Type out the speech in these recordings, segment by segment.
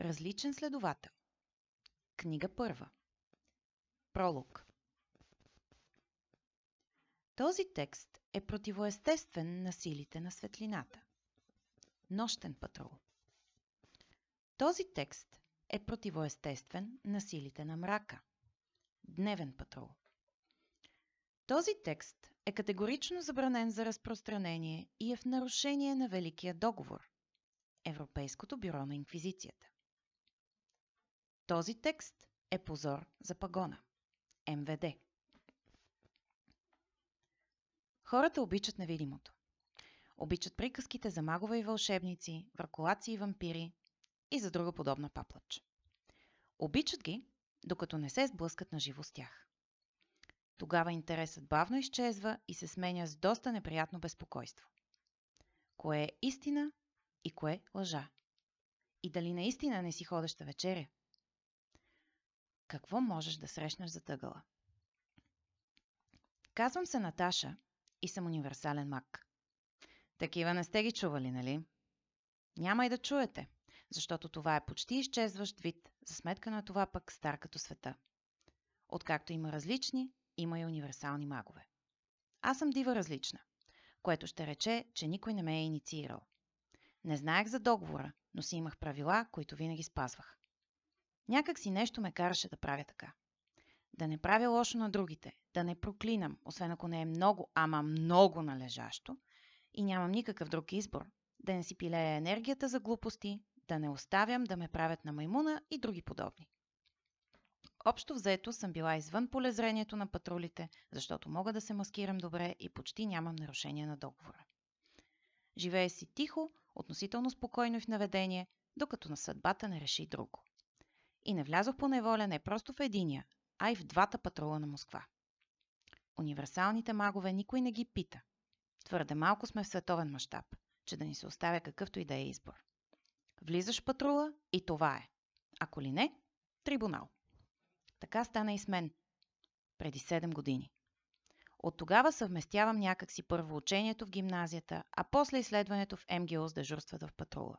Различен следовател. Книга първа. Пролог. Този текст е противоестествен на силите на светлината. Нощен патрул. Този текст е противоестествен на силите на мрака. Дневен патрул. Този текст е категорично забранен за разпространение и е в нарушение на Великия договор. Европейското бюро на инквизицията. Този текст е позор за пагона. МВД. Хората обичат невидимото. Обичат приказките за магове и вълшебници, враколаци и вампири и за друга подобна паплач. Обичат ги, докато не се сблъскат на живо с тях. Тогава интересът бавно изчезва и се сменя с доста неприятно безпокойство. Кое е истина и кое лъжа? И дали наистина не си ходеща вечеря? Какво можеш да срещнеш за тъгъла? Казвам се Наташа и съм универсален мак. Такива не сте ги чували, нали? Няма и да чуете, защото това е почти изчезващ вид, за сметка на това пък стар като света. Откакто има различни, има и универсални магове. Аз съм дива различна, което ще рече, че никой не ме е инициирал. Не знаех за договора, но си имах правила, които винаги спазвах. Някак си нещо ме караше да правя така. Да не правя лошо на другите, да не проклинам, освен ако не е много, ама много належащо, и нямам никакъв друг избор, да не си пилея енергията за глупости, да не оставям да ме правят на маймуна и други подобни. Общо взето съм била извън полезрението на патрулите, защото мога да се маскирам добре и почти нямам нарушение на договора. Живее си тихо, относително спокойно и в наведение, докато на съдбата не реши друго. И не влязох по неволя не просто в единия, а и в двата патрула на Москва. Универсалните магове никой не ги пита. Твърде малко сме в световен мащаб, че да ни се оставя какъвто и да е избор. Влизаш в патрула и това е. Ако ли не, трибунал. Така стана и с мен. Преди 7 години. От тогава съвместявам някакси първо учението в гимназията, а после изследването в МГО с дежурствата в патрула.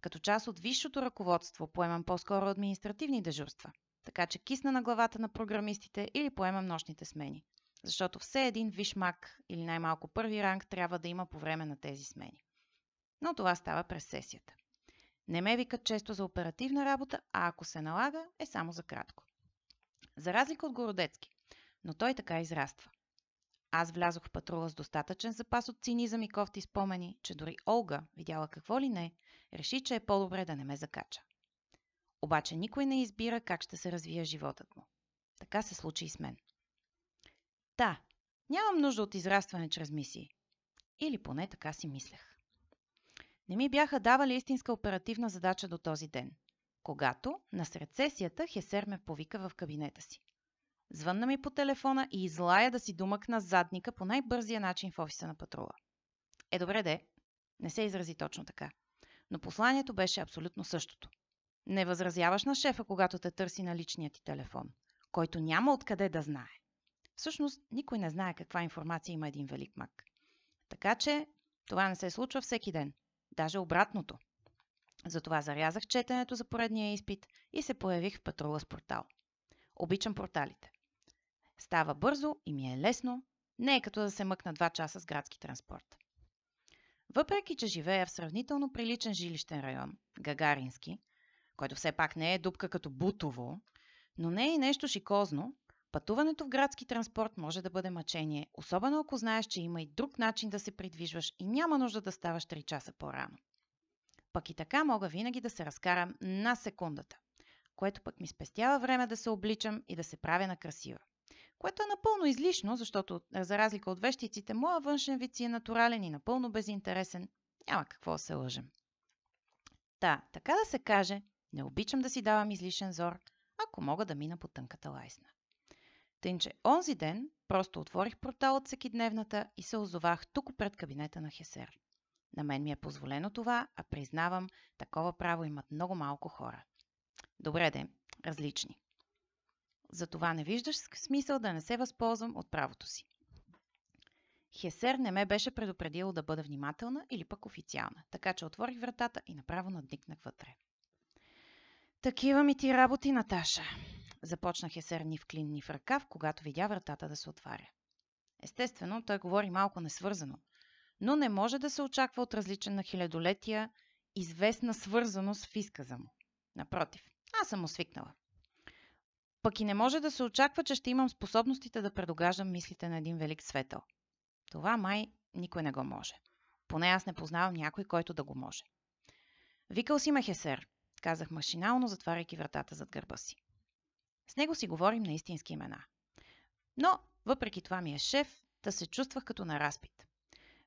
Като част от висшето ръководство поемам по-скоро административни дежурства, така че кисна на главата на програмистите или поемам нощните смени. Защото все един виш мак или най-малко първи ранг трябва да има по време на тези смени. Но това става през сесията. Не ме викат често за оперативна работа, а ако се налага, е само за кратко. За разлика от Городецки, но той така израства. Аз влязох в патрула с достатъчен запас от цинизъм и кофти спомени, че дори Олга, видяла какво ли не, реши, че е по-добре да не ме закача. Обаче никой не избира как ще се развие животът му. Така се случи и с мен. Та, нямам нужда от израстване чрез мисии. Или поне така си мислех. Не ми бяха давали истинска оперативна задача до този ден, когато насред сесията Хесер ме повика в кабинета си. Звънна ми по телефона и излая да си думъкна задника по най-бързия начин в офиса на патрула. Е, добре де, не се изрази точно така. Но посланието беше абсолютно същото. Не възразяваш на шефа, когато те търси на личния ти телефон, който няма откъде да знае. Всъщност, никой не знае каква информация има един велик маг. Така че, това не се случва всеки ден. Даже обратното. Затова зарязах четенето за поредния изпит и се появих в патрула с портал. Обичам порталите. Става бързо и ми е лесно, не е като да се мъкна 2 часа с градски транспорт. Въпреки, че живея в сравнително приличен жилищен район, Гагарински, който все пак не е дупка като Бутово, но не е и нещо шикозно, пътуването в градски транспорт може да бъде мъчение, особено ако знаеш, че има и друг начин да се придвижваш и няма нужда да ставаш 3 часа по-рано. Пък и така мога винаги да се разкарам на секундата, което пък ми спестява време да се обличам и да се правя на красива. Което е напълно излишно, защото за разлика от вещиците, моя външен вид си е натурален и напълно безинтересен. Няма какво да се лъжем. Та, така да се каже, не обичам да си давам излишен зор, ако мога да мина по тънката лайсна. Тънче, онзи ден просто отворих портал от всекидневната и се озовах тук пред кабинета на Хесер. На мен ми е позволено това, а признавам, такова право имат много малко хора. Добре де, различни. Затова не виждаш смисъл да не се възползвам от правото си. Хесер не ме беше предупредил да бъда внимателна или пък официална, така че отворих вратата и направо надникнах вътре. Такива ми ти работи, Наташа. Започна Хесер ни в клин, ни в ръкав, когато видя вратата да се отваря. Естествено, той говори малко несвързано, но не може да се очаква от различен на хилядолетия известна свързаност в изказа му. Напротив, аз съм освикнала. Пък и не може да се очаква, че ще имам способностите да предогаждам мислите на един велик светъл. Това май никой не го може. Поне аз не познавам някой, който да го може. Викал си ме Хесер, казах машинално, затваряйки вратата зад гърба си. С него си говорим на истински имена. Но, въпреки това ми е шеф, да се чувствах като на разпит.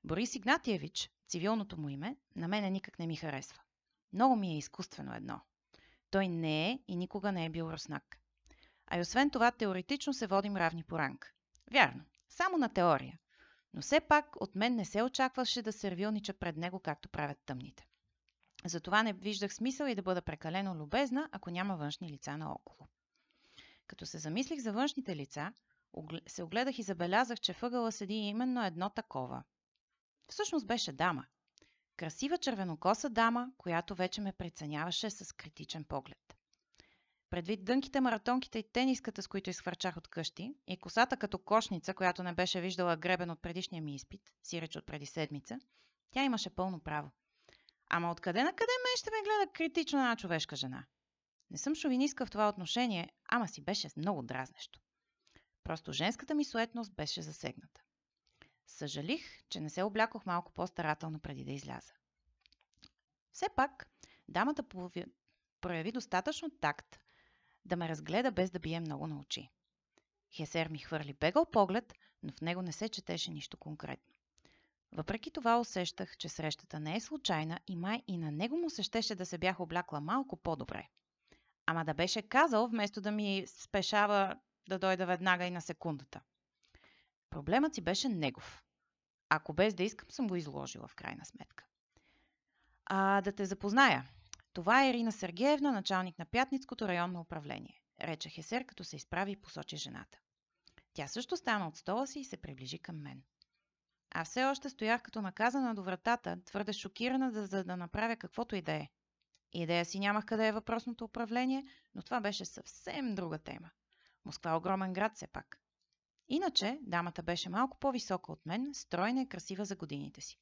Борис Игнатиевич, цивилното му име, на мене никак не ми харесва. Много ми е изкуствено едно. Той не е и никога не е бил руснак. А и освен това, теоретично се водим равни по ранг. Вярно, само на теория. Но все пак от мен не се очакваше да сервилнича пред него, както правят тъмните. Затова не виждах смисъл и да бъда прекалено любезна, ако няма външни лица наоколо. Като се замислих за външните лица, се огледах и забелязах, че въгъла седи именно едно такова. Всъщност беше дама. Красива червенокоса дама, която вече ме преценяваше с критичен поглед. Предвид дънките, маратонките и тениската, с които изхвърчах от къщи, и косата като кошница, която не беше виждала гребен от предишния ми изпит, сиреч от преди седмица, тя имаше пълно право. Ама откъде на къде ме ще ме гледа критично една човешка жена? Не съм шовинистка в това отношение, ама си беше много дразнещо. Просто женската ми суетност беше засегната. Съжалих, че не се облякох малко по-старателно преди да изляза. Все пак, дамата прояви достатъчно такт да ме разгледа без да бие много на очи. Хесер ми хвърли бегал поглед, но в него не се четеше нищо конкретно. Въпреки това усещах, че срещата не е случайна и май и на него му се щеше да се бях облякла малко по-добре. Ама да беше казал, вместо да ми спешава да дойда веднага и на секундата. Проблемът си беше негов. Ако без да искам, съм го изложила в крайна сметка. А да те запозная. Това е Ирина Сергеевна, началник на Пятницкото районно управление. Рече Хесер, като се изправи и посочи жената. Тя също стана от стола си и се приближи към мен. А все още стоях като наказана до вратата, твърде шокирана да, за да направя каквото и да е. Идея си нямах къде е въпросното управление, но това беше съвсем друга тема. Москва е огромен град все пак. Иначе, дамата беше малко по-висока от мен, стройна и красива за годините си.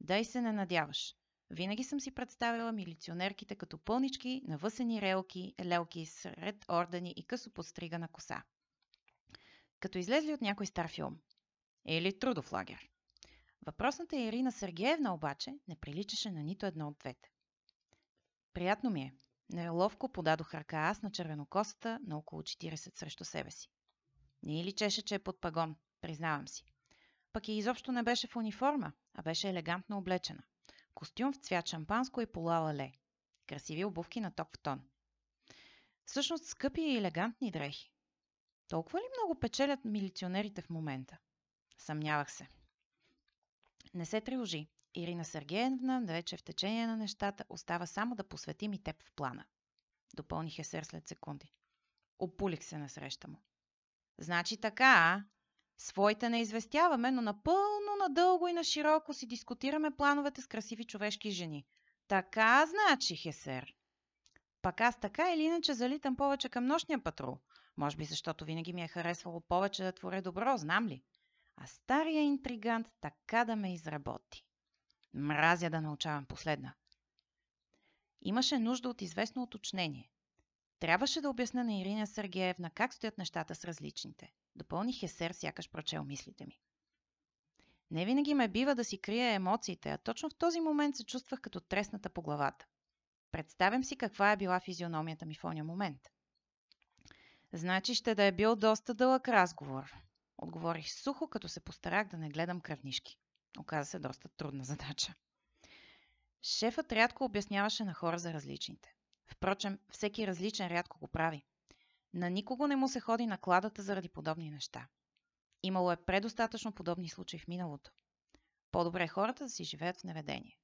Дай се не надяваш. Винаги съм си представила милиционерките като пълнички, навъсени релки, лелки сред ордени и късо подстригана коса. Като излезли от някой стар филм. Или трудов лагер. Въпросната Ирина Сергеевна обаче не приличаше на нито едно от двете. Приятно ми е. Неловко подадох ръка аз на червенокосата на около 40 срещу себе си. Не личеше, че е под пагон, признавам си. Пък и изобщо не беше в униформа, а беше елегантно облечена. Костюм в цвят шампанско и пола ле. Красиви обувки на ток в тон. Всъщност скъпи и елегантни дрехи. Толкова ли много печелят милиционерите в момента? Съмнявах се. Не се тревожи. Ирина Сергеевна вече в течение на нещата остава само да посветим и теб в плана. Допълних Есер след секунди. Опулих се на среща му. Значи така, а? Своите не известяваме, но напълно надълго и на широко си дискутираме плановете с красиви човешки жени. Така, значи, Хесер. Пак аз така или иначе залитам повече към нощния патрул. Може би защото винаги ми е харесвало повече да творя добро, знам ли? А стария интригант така да ме изработи. Мразя да научавам последна. Имаше нужда от известно уточнение. Трябваше да обясня на Ирина Сергеевна как стоят нещата с различните. Допълних Есер, сякаш прочел мислите ми. Не винаги ме бива да си крия емоциите, а точно в този момент се чувствах като тресната по главата. Представям си каква е била физиономията ми в оня момент. Значи ще да е бил доста дълъг разговор. Отговорих сухо, като се постарах да не гледам кръвнишки. Оказа се доста трудна задача. Шефът рядко обясняваше на хора за различните. Впрочем, всеки различен рядко го прави. На никого не му се ходи на кладата заради подобни неща. Имало е предостатъчно подобни случаи в миналото. По-добре е хората да си живеят в неведение.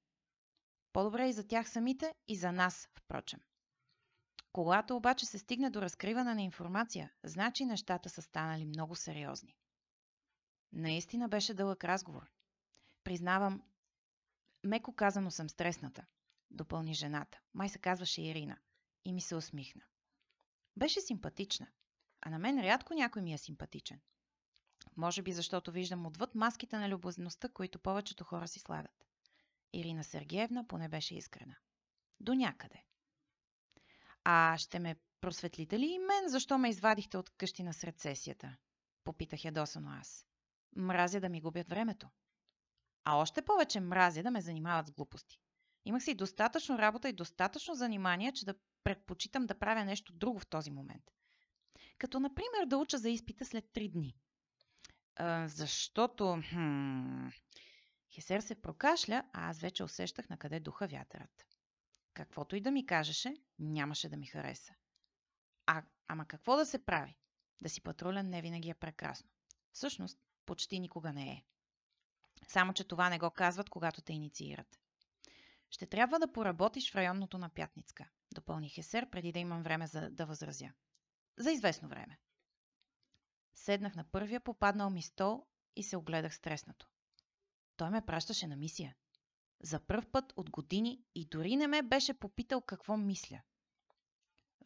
По-добре и за тях самите, и за нас, впрочем. Когато обаче се стигне до разкриване на информация, значи нещата са станали много сериозни. Наистина беше дълъг разговор. Признавам, меко казано съм стресната, допълни жената. Май се казваше Ирина. и ми се усмихна. Беше симпатична, а на мен рядко някой ми е симпатичен. Може би защото виждам отвъд маските на любовността, които повечето хора си слагат. Ирина Сергеевна поне беше искрена. До някъде. А ще ме просветлите ли и мен, защо ме извадихте от къщи на сесията? Попитах ядосано аз. Мразя да ми губят времето. А още повече мразя да ме занимават с глупости. Имах си достатъчно работа и достатъчно занимание, че да предпочитам да правя нещо друго в този момент. Като, например, да уча за изпита след три дни. Защото... Хм, Хесер се прокашля, а аз вече усещах на къде духа вятърът. Каквото и да ми кажеше, нямаше да ми хареса. А, ама какво да се прави? Да си патрулен не винаги е прекрасно. Всъщност, почти никога не е. Само, че това не го казват, когато те инициират. Ще трябва да поработиш в районното на Пятницка, допълни Хесер, преди да имам време за да възразя. За известно време. Седнах на първия попаднал ми стол и се огледах стреснато. Той ме пращаше на мисия. За първ път от години и дори не ме беше попитал какво мисля.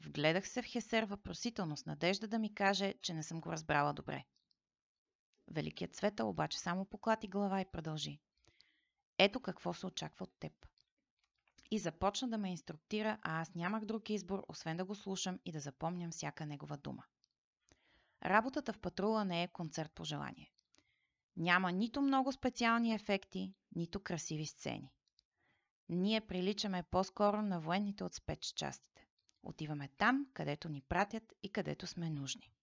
Вгледах се в Хесер въпросително с надежда да ми каже, че не съм го разбрала добре. Великият Цветъл обаче само поклати глава и продължи. Ето какво се очаква от теб. И започна да ме инструктира, а аз нямах друг избор, освен да го слушам и да запомням всяка негова дума. Работата в патрула не е концерт по желание. Няма нито много специални ефекти, нито красиви сцени. Ние приличаме по-скоро на военните от спецчастите. Отиваме там, където ни пратят и където сме нужни.